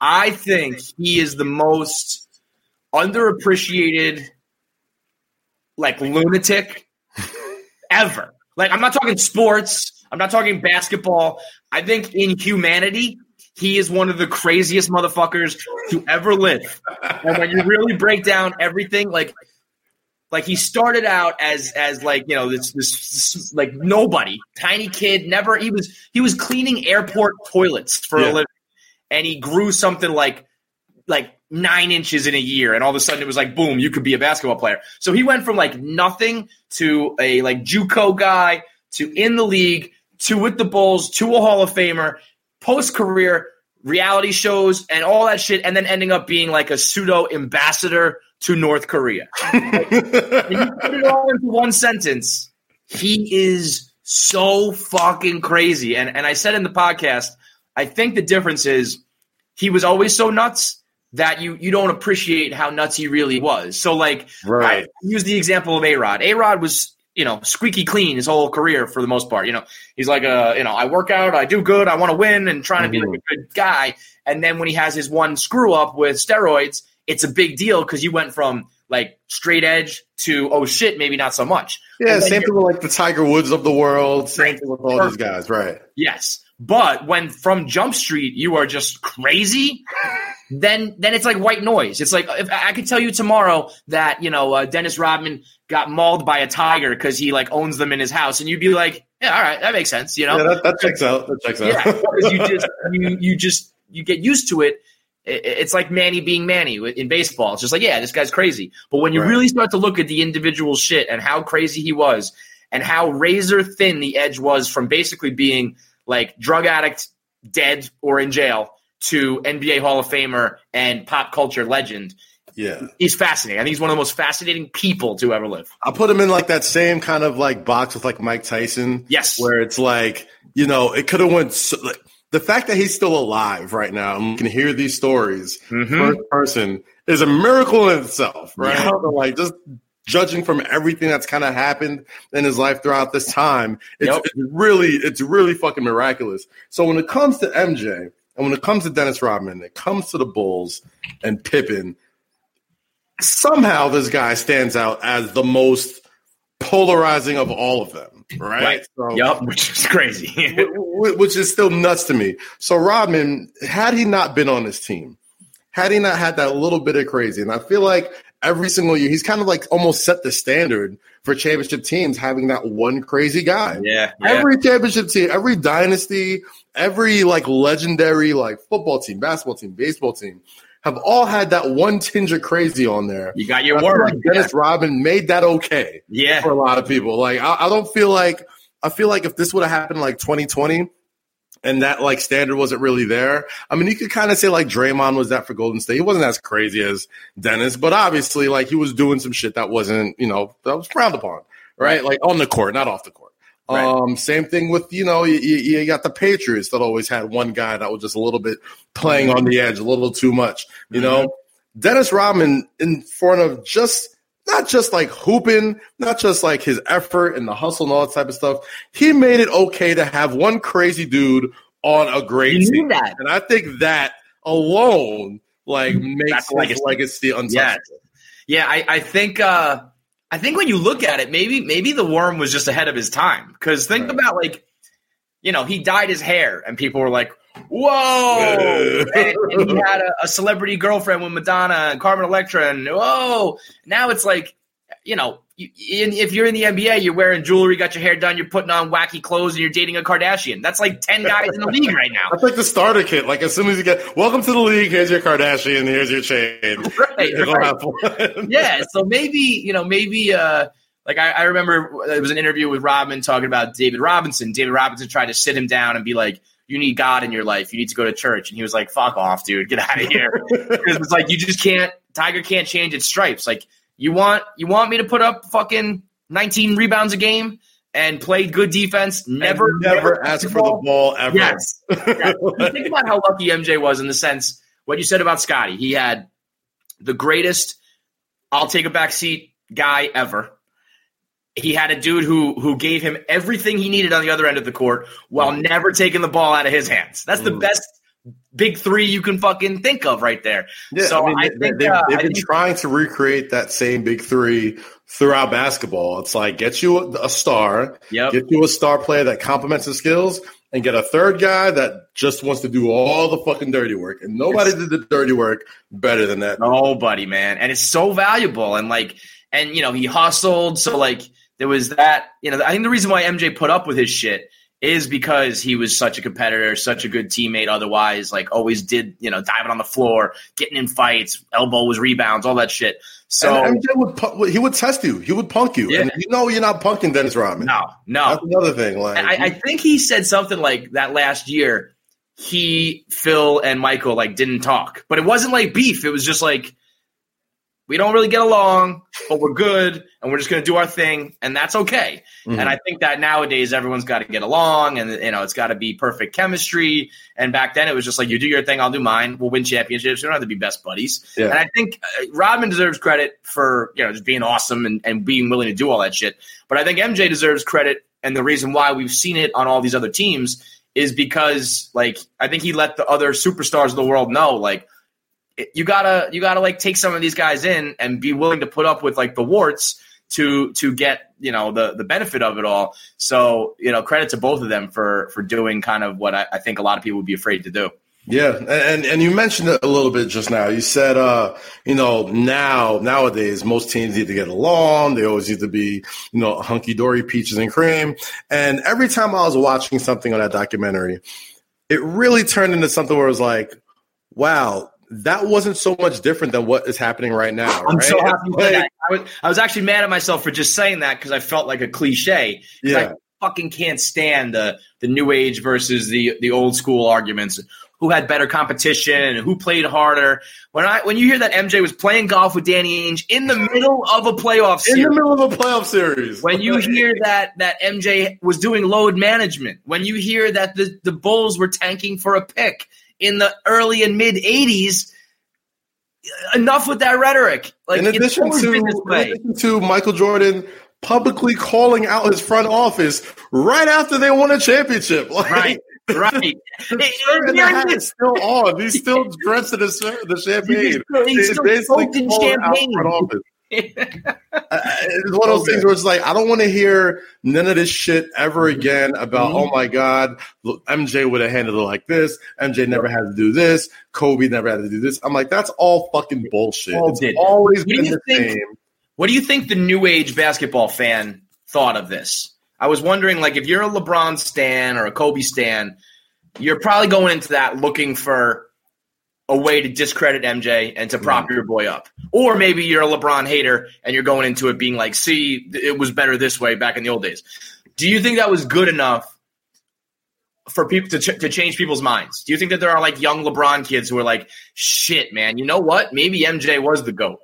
I think he is the most underappreciated, like lunatic ever. Like, I'm not talking sports. I'm not talking basketball. I think in humanity, he is one of the craziest motherfuckers to ever live. And when you really break down everything, like, like he started out as as like you know this, this, this like nobody, tiny kid, never he was he was cleaning airport toilets for yeah. a living, and he grew something like like nine inches in a year, and all of a sudden it was like boom, you could be a basketball player. So he went from like nothing to a like JUCO guy to in the league to with the Bulls to a Hall of Famer, post career reality shows and all that shit, and then ending up being like a pseudo ambassador to North Korea. like, you put it all into one sentence. He is so fucking crazy. And and I said in the podcast, I think the difference is he was always so nuts that you you don't appreciate how nuts he really was. So like right. I use the example of A Rod. A Rod was you know squeaky clean his whole career for the most part. You know he's like a you know I work out, I do good, I want to win, and trying mm-hmm. to be like a good guy. And then when he has his one screw up with steroids, it's a big deal because you went from like straight edge to oh shit, maybe not so much. Yeah, same thing with like the Tiger Woods of the world. Same thing with all Perfect. these guys, right? Yes. But when from Jump Street you are just crazy, then then it's like white noise. It's like if I could tell you tomorrow that you know uh, Dennis Rodman got mauled by a tiger because he like owns them in his house, and you'd be like, yeah, all right, that makes sense. You know, yeah, that, that checks out. That checks out. Yeah, because you just you you just you get used to it. It's like Manny being Manny in baseball. It's just like, yeah, this guy's crazy. But when you right. really start to look at the individual shit and how crazy he was, and how razor thin the edge was from basically being like drug addict, dead, or in jail to NBA Hall of Famer and pop culture legend. Yeah. He's fascinating. I think he's one of the most fascinating people to ever live. I'll put him in like that same kind of like box with like Mike Tyson. Yes. Where it's like, you know, it could have went so, like, the fact that he's still alive right now and can hear these stories mm-hmm. first person is a miracle in itself, right? Yeah. Like just judging from everything that's kind of happened in his life throughout this time, it's, yep. it's, really, it's really fucking miraculous. So when it comes to MJ and when it comes to Dennis Rodman, it comes to the Bulls and Pippen, somehow this guy stands out as the most polarizing of all of them, right? right. So, yep, which is crazy. which is still nuts to me. So Rodman, had he not been on this team, had he not had that little bit of crazy, and I feel like every single year. He's kind of like almost set the standard for championship teams having that one crazy guy. Yeah, yeah. Every championship team, every dynasty, every like legendary like football team, basketball team, baseball team have all had that one tinge of crazy on there. You got your word. Like Dennis yeah. Rodman made that okay. Yeah. For a lot of people. Like I, I don't feel like I feel like if this would have happened like 2020, and that like standard wasn't really there. I mean, you could kind of say like Draymond was that for Golden State. He wasn't as crazy as Dennis, but obviously like he was doing some shit that wasn't, you know, that was frowned upon, right? Like on the court, not off the court. Right. Um, same thing with you know you, you, got the Patriots that always had one guy that was just a little bit playing on the edge, a little too much. You mm-hmm. know, Dennis Rodman in front of just not just like hooping, not just like his effort and the hustle and all that type of stuff. He made it okay to have one crazy dude on a great you team. That. And I think that alone like makes That's his legacy, legacy untouchable. Yeah, yeah I, I think uh I think when you look at it, maybe maybe the worm was just ahead of his time. Because think right. about like, you know, he dyed his hair and people were like, whoa. and, and, he had a, a, celebrity girlfriend with Madonna and Carmen Electra, and whoa. Now it's like, you know, you, in, if you're in the NBA, you're wearing jewelry, got your hair done, you're putting on wacky clothes, and you're dating a Kardashian. That's like ten guys in the league right now. That's like the starter kit. Like as soon as you get welcome to the league, here's your Kardashian, here's your chain. Right, right. yeah. So maybe you know, maybe uh, like I, I remember it was an interview with Rodman talking about David Robinson. David Robinson tried to sit him down and be like, you need God in your life. You need to go to church. And he was like, fuck off, dude. Get out of here. Because it's like, you just can't, Tiger can't change its stripes. Like, you want, you want me to put up fucking 19 rebounds a game and play good defense? Never, and never, never ask for the ball ever. Yes. yes. Think about how lucky MJ was in the sense, what you said about Scottie. He had the greatest, I'll take a back seat guy ever he had a dude who who gave him everything he needed on the other end of the court while mm. never taking the ball out of his hands. That's the mm. best big three you can fucking think of right there. Yeah, so I mean, I think, they, have uh, been think, trying to recreate that same big three throughout basketball. It's like get you a, a star, yep. get you a star player that complements his skills, and get a third guy that just wants to do all the fucking dirty work. And nobody did the dirty work better than that. Nobody, man. And it's so valuable. And like, and you know, he hustled. So like there was that, you know, I think the reason why MJ put up with his shit is because he was such a competitor, such a good teammate. Otherwise, like always did, you know, diving on the floor, getting in fights, elbow was rebounds, all that shit. So and MJ would he would test you, he would punk you, yeah. and you know you're not punking Dennis Rodman. No, no, that's another thing. Like I, I think he said something like that last year. He, Phil, and Michael like didn't talk, but it wasn't like beef. It was just like we don't really get along, but we're good and we're just going to do our thing and that's okay. Mm-hmm. And I think that nowadays everyone's got to get along and you know it's got to be perfect chemistry. And back then it was just like you do your thing, I'll do mine. We'll win championships. We don't have to be best buddies. Yeah. And I think uh, Rodman deserves credit for you know just being awesome and, and being willing to do all that shit. But I think MJ deserves credit and the reason why we've seen it on all these other teams is because like I think he let the other superstars of the world know like you gotta you gotta like take some of these guys in and be willing to put up with like the warts to to get you know the the benefit of it all. So you know credit to both of them for for doing kind of what I, I think a lot of people would be afraid to do. Yeah, and and you mentioned it a little bit just now. You said, uh, you know, now nowadays most teams need to get along. They always need to be, you know, hunky dory, peaches and cream. And every time I was watching something on that documentary, it really turned into something where it was like, wow, that wasn't so much different than what is happening right now. I'm right? so happy like, that. I was, I was actually mad at myself for just saying that because I felt like a cliche. Yeah. I fucking can't stand the the new age versus the the old school arguments. Who had better competition and who played harder? When I when you hear that MJ was playing golf with Danny Ainge in the middle of a playoff series, in the middle of a playoff series, when you hear that that MJ was doing load management, when you hear that the the Bulls were tanking for a pick, in the early and mid 80s. Enough with that rhetoric. Like in addition, to, in addition to Michael Jordan publicly calling out his front office right after they won a championship. Like, right. Right. is still on. He's still dressed in the, the champagne. He's still, he's still champagne. It's one of those things where it's like I don't want to hear none of this shit ever mm-hmm. again about mm-hmm. oh my god, look, MJ would have handled it like this. MJ never had to do this. Kobe never had to do this. I'm like that's all fucking bullshit. All it's always what been the think, same. What do you think the new age basketball fan thought of this? I was wondering, like, if you're a LeBron stan or a Kobe stan, you're probably going into that looking for a way to discredit MJ and to prop your boy up. Or maybe you're a LeBron hater and you're going into it being like, see, it was better this way back in the old days. Do you think that was good enough for people to, ch- to change people's minds? Do you think that there are like young LeBron kids who are like, shit, man, you know what? Maybe MJ was the GOAT.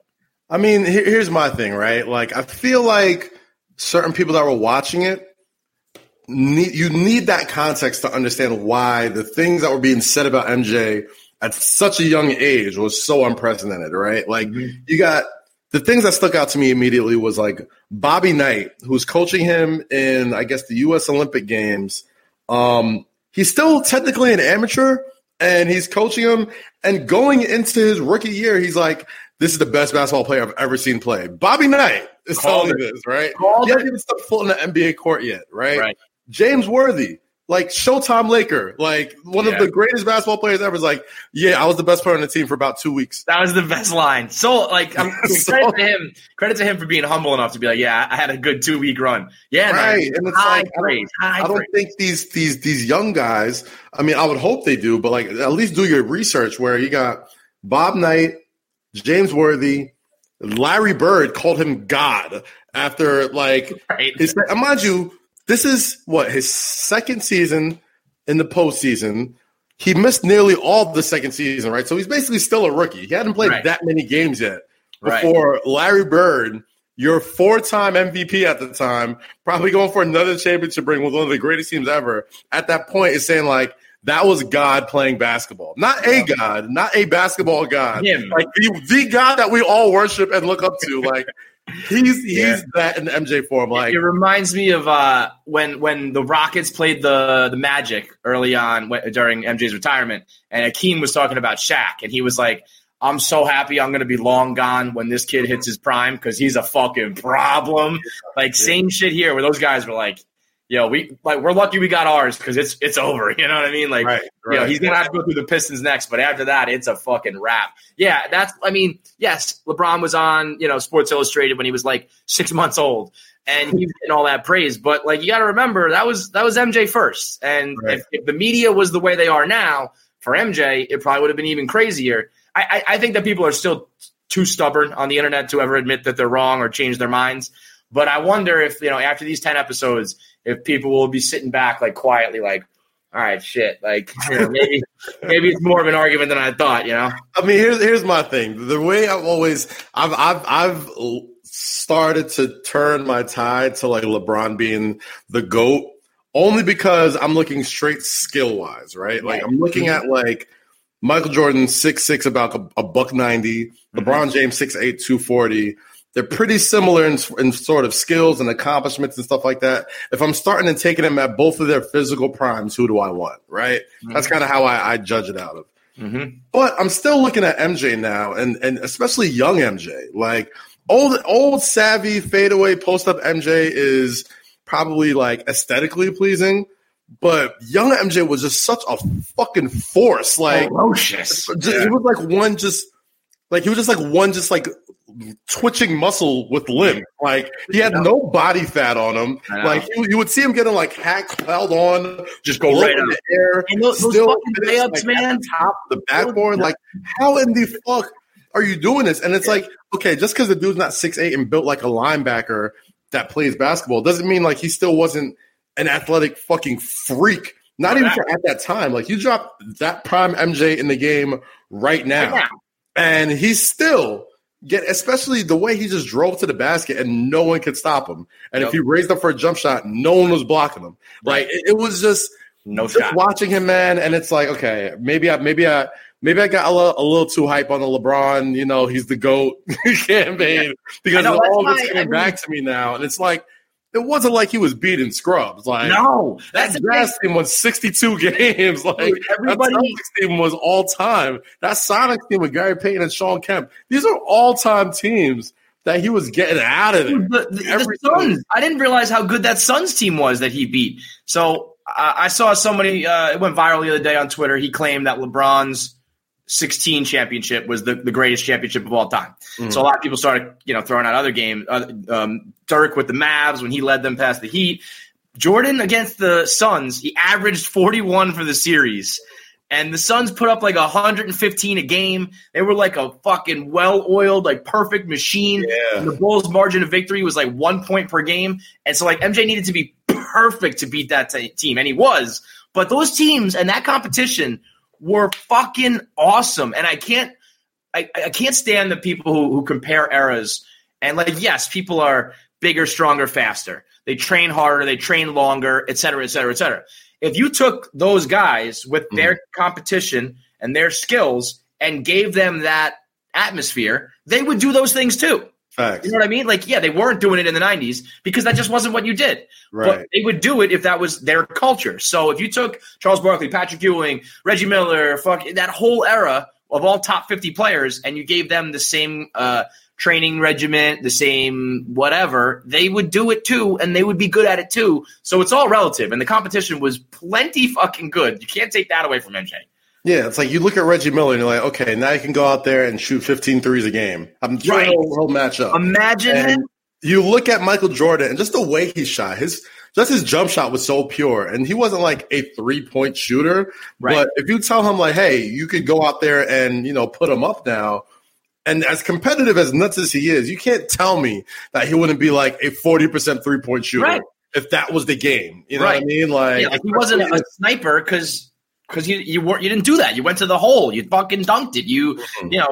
I mean, here's my thing, right? Like, I feel like certain people that were watching it, need, you need that context to understand why the things that were being said about MJ – at such a young age was so unprecedented, right? Like mm-hmm. you got the things that stuck out to me immediately was like Bobby Knight, who's coaching him in, I guess, the U.S. Olympic Games. Um, he's still technically an amateur, and he's coaching him. And going into his rookie year, he's like, "This is the best basketball player I've ever seen play." Bobby Knight is telling me this, right? Called he hasn't even stepped foot in the NBA court yet, right? Right. James Worthy, like Showtime Laker, like one Yeah. of the greatest basketball players ever. Is like, yeah, I was the best player on the team for about two weeks. That was the best line. So, like, I'm, So- credit to him. Credit to him for being humble enough to be like, "Yeah, I had a good two week run." Yeah, man. Right, and it's high like, I don't- High I don't praise. think these these these young guys. I mean, I would hope they do, but like at least do your research. Where you got Bob Knight, James Worthy, Larry Bird called him God after like Right. his. Mind you, this is what his second season in the postseason. He missed nearly all the second season, right? So he's basically still a rookie. He hadn't played Right. that many games yet Right. before Larry Bird, your four-time MVP at the time, probably going for another championship ring with one of the greatest teams ever. At that point, is saying like that was God playing basketball, not a God, not a basketball God, Him. like the, the God that we all worship and look up to. Like he's he's Yeah. that in the MJ form. Like it reminds me of uh, when when the Rockets played the the Magic early on when, during MJ's retirement, and Akeem was talking about Shaq, and he was like, "I'm so happy I'm going to be long gone when this kid hits his prime because he's a fucking problem." Like same shit here, where those guys were like, "Yo, we like we're lucky we got ours because it's it's over." You know what I mean? Like, right, you know, he's gonna have to go through the Pistons next, but after that, it's a fucking wrap. Yeah, that's. I mean, yes, LeBron was on you know Sports Illustrated when he was like six months old, and he's getting all that praise. But like, you got to remember that was that was MJ first, and Right. if, if the media was the way they are now for MJ, it probably would have been even crazier. I, I, I think that people are still too stubborn on the internet to ever admit that they're wrong or change their minds. But I wonder if you know after these ten episodes, if people will be sitting back like quietly, like, all right, shit, like you know, maybe maybe it's more of an argument than I thought. You know, I mean, here's here's my thing. The way I've always I've I've I've started to turn my tide to like LeBron being the goat only because I'm looking straight skill wise, right? Like I'm looking at like Michael Jordan six six about a, a buck 90 mm-hmm. LeBron James six eight two forty. They're pretty similar in, in sort of skills and accomplishments and stuff like that. If I'm starting and taking them at both of their physical primes, who do I want? Right? That's kind of how I, I judge it out of. mm-hmm. But I'm still looking at MJ now, and and especially young MJ. Like old old savvy fadeaway post up MJ is probably like aesthetically pleasing, but young MJ was just such a fucking force. Like ferocious. just- he was like one just like he was just like one just like twitching muscle with limb. Like he had no body fat on him. Like you, you would see him getting like hack held on, just Go right in the air, And those, those still fucking finish, layups, like, man. the top the backboard. Like, how in the fuck are you doing this? And it's like, okay, just because the dude's not six eight and built like a linebacker that plays basketball doesn't mean like he still wasn't an athletic fucking freak. Not even for at that time. Like you drop that prime MJ in the game right now, Right now. and he's still get, especially the way he just drove to the basket and no one could stop him. And if he raised up for a jump shot, no one was blocking him. Like it, it was just No just shot. watching him, man, and it's like, okay, maybe I, maybe I, maybe I got a little, a little too hype on the LeBron. You know, he's the goat campaign because know, all this coming I mean- back to me now, and it's like it wasn't like he was beating scrubs. Like No, that's that the. Jazz team won 62 games. Like Dude, that everybody- Celtics team was all time. That Sonics team with Gary Payton and Shawn Kemp. These are all time teams that he was getting out of. The, the, the Suns. I didn't realize how good that Suns team was that he beat. So I, I saw somebody. Uh, it went viral the other day on Twitter. He claimed that LeBron's 16 championship was the, the greatest championship of all time. Mhm. So a lot of people started, you know, throwing out other games. Uh, um, Dirk with the Mavs when he led them past the Heat. Jordan against the Suns, he averaged 41 for the series. And the Suns put up like 115 a game. They were like a fucking well-oiled, like perfect machine. Yeah. And the Bulls' margin of victory was like one point per game. And so, like, MJ needed to be perfect to beat that t- team. And he was. But those teams and that competition were fucking awesome. And I can't, I, I can't stand the people who, who compare eras. And, like, yes, people are bigger, stronger, faster. They train harder, they train longer, et cetera, et cetera, et cetera. If you took those guys with mm-hmm. their competition and their skills and gave them that atmosphere, they would do those things too. Facts. You know what I mean? Like, yeah, they weren't doing it in the 90s because that just wasn't what you did. Right. But they would do it if that was their culture. So if you took Charles Barkley, Patrick Ewing, Reggie Miller, fuck that whole era of all top 50 players and you gave them the same uh, training regimen, the same whatever, they would do it too, and they would be good at it too. So it's all relative, and the competition was plenty fucking good. You can't take that away from MJ. Yeah, it's like you look at Reggie Miller and you're like, okay, now you can go out there and shoot 15 threes a game. I'm sure Right. he'll, he'll match up. Imagine And you look at Michael Jordan and just the way he shot, his just his jump shot was so pure, and he wasn't like a three point shooter. Right. But if you tell him like, hey, you could go out there and you know put him up now. And as competitive as nuts as he is, you can't tell me that he wouldn't be like a forty percent three point shooter Right. if that was the game. You know Right. what I mean? Like, Yeah, like he wasn't a sniper because because you you weren't you didn't do that. You went to the hole. You fucking dunked it. You Mhm. you know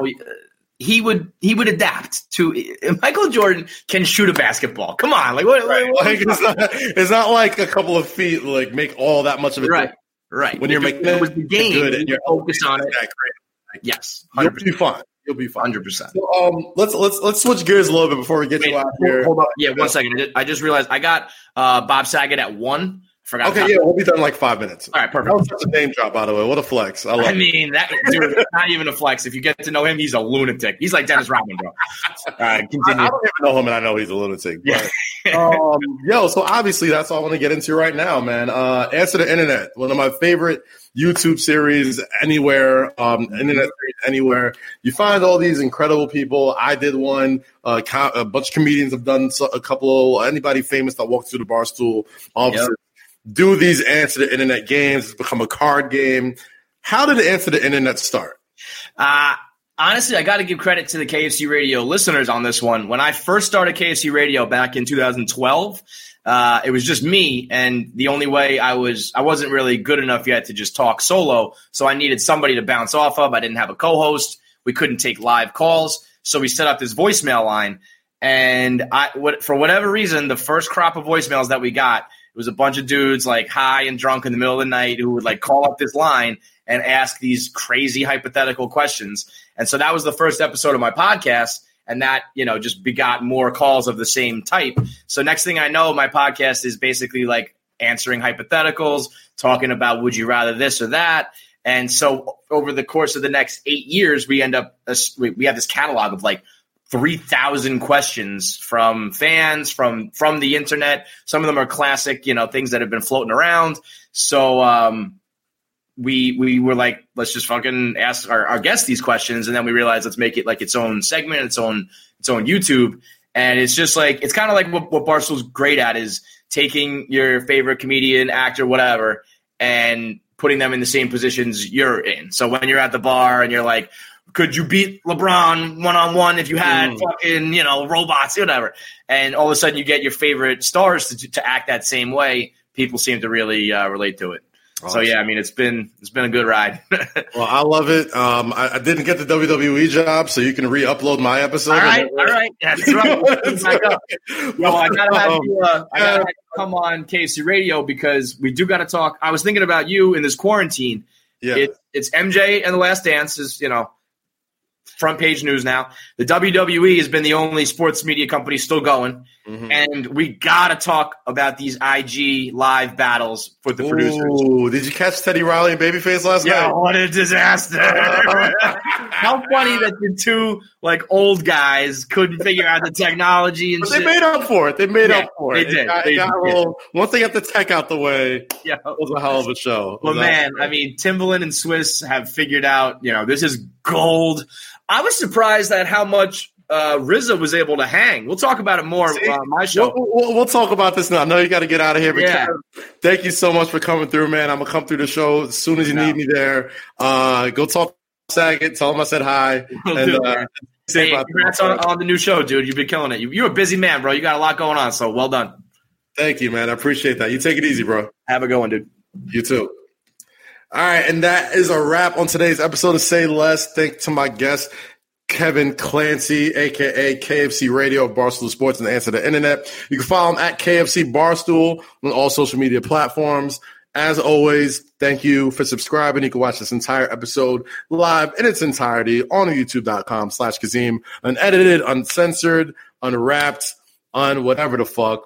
he would he would adapt to Michael Jordan can shoot a basketball. Come on, like what? Right. what- Like, it's, not, it's not like a couple of feet like make all that much of a right, difference right. when you're making it was the game. good and you're focused on it. great. Yes, You'll be fine. You'll be fine. hundred percent. So, um, let's let's let's switch gears a little bit before we get you out here. Hold on. Yeah, one second. I just- I just realized I got uh, Bob Saget at one. Forgot. Okay, yeah, we'll be done in like five minutes. All right, perfect. That was such a name drop, by the way. What a flex! I love I mean, that dude, not even a flex. If you get to know him, he's a lunatic. He's like Dennis Rodman, bro. All right, I, I continue. don't even know him, and I know he's a lunatic. Yeah. But, um, yo, so obviously that's all I want to get into right now, man. Uh, Answer the Internet, one of my favorite YouTube series anywhere, um, internet series anywhere. You find all these incredible people. I did one. Uh, co- a bunch of comedians have done so, a couple. Anybody famous that walks through the Barstool offices do these Answer the Internet games. It's become a card game. How did Answer the Internet start? Uh, honestly, I got to give credit to the KFC Radio listeners on this one. When I first started KFC Radio back in 2012, uh, it was just me, and the only way I was I wasn't really good enough yet to just talk solo, so I needed somebody to bounce off of. I didn't have a co-host. We couldn't take live calls, so we set up this voicemail line. And I, what, for whatever reason, the first crop of voicemails that we got, it was a bunch of dudes like high and drunk in the middle of the night who would like call up this line and ask these crazy hypothetical questions. And so that was the first episode of my podcast. And that, you know, just begot more calls of the same type. So next thing I know, my podcast is basically like answering hypotheticals, talking about would you rather this or that. And so over the course of the next eight years, we end up, uh, we we have this catalog of like 3,000 questions from fans, from, from the internet. Some of them are classic, you know, things that have been floating around. So, um, we we were like, let's just fucking ask our, our guests these questions, and then we realized let's make it like its own segment, its own its own YouTube, and it's just like it's kind of like what, what Barstool's great at is taking your favorite comedian, actor, whatever, and putting them in the same positions you're in. So when you're at the bar and you're like, could you beat LeBron one on one if you had Mm. fucking you know robots, whatever, and all of a sudden you get your favorite stars to to act that same way. People seem to really uh, relate to it. So yeah, I mean, it's been it's been a good ride. Well, I love it. Um, I, I didn't get the WWE job, so you can re-upload my episode. all right, all right, that's right. Let's back up. Yo, I gotta have you. Uh, I gotta have you come on KC Radio because we do got to talk. I was thinking about you in this quarantine. Yeah. It, it's MJ and the Last Dance is you know front page news now. The WWE has been the only sports media company still going, Mhm. and we gotta talk about these IG live battles with the producers. Did you catch Teddy Riley and Babyface last Yeah, night? what a disaster! How funny that the two like old guys couldn't figure out the technology and But they made up for it. They made Yeah, up for they it. did. It got, They got did. little, once they got the tech out the way, yeah, it was a hell of a show. Was man, I mean, Timbaland and Swizz have figured out, you know, this is gold. I was surprised at how much uh, RZA was able to hang. We'll talk about it more See? on my show. We'll, we'll, we'll talk about this now. I know you got to get out of here, but Yeah. Thank you so much for coming through, man. I'm gonna come through the show as soon as you No. need me there. Uh, go talk to Saget, tell him I said hi, Will and do, uh, Hey, congrats on, on the new show, dude. You've been killing it. You, you're a busy man, bro. You got a lot going on, so well done. Thank you, man. I appreciate that. You take it easy, bro. Have a good one, dude. You too. All right, and that is a wrap on today's episode of Say Less. Thank to my guest, Kevin Clancy, aka KFC Radio, of Barstool Sports, and the Answer to the Internet. You can follow him at KFC Barstool on all social media platforms. As always, thank you for subscribing. You can watch this entire episode live in its entirety on youtube.com slash Kazim, unedited, uncensored, unwrapped, on whatever the fuck.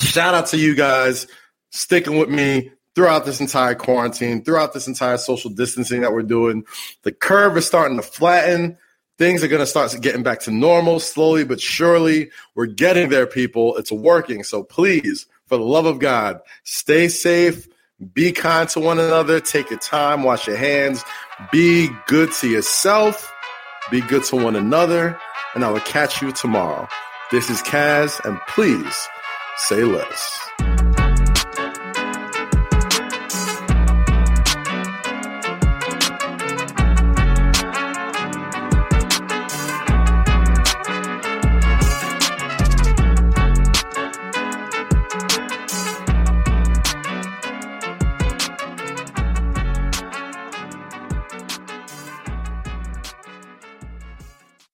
Shout out to you guys sticking with me throughout this entire quarantine, throughout this entire social distancing that we're doing. The curve is starting to flatten. things are going to start getting back to normal slowly but surely. We're getting there, people. It's working. So please, for the love of God, stay safe, be kind to one another, take your time, wash your hands, be good to yourself, be good to one another, and I will catch you tomorrow. This is Kaz, and please say less.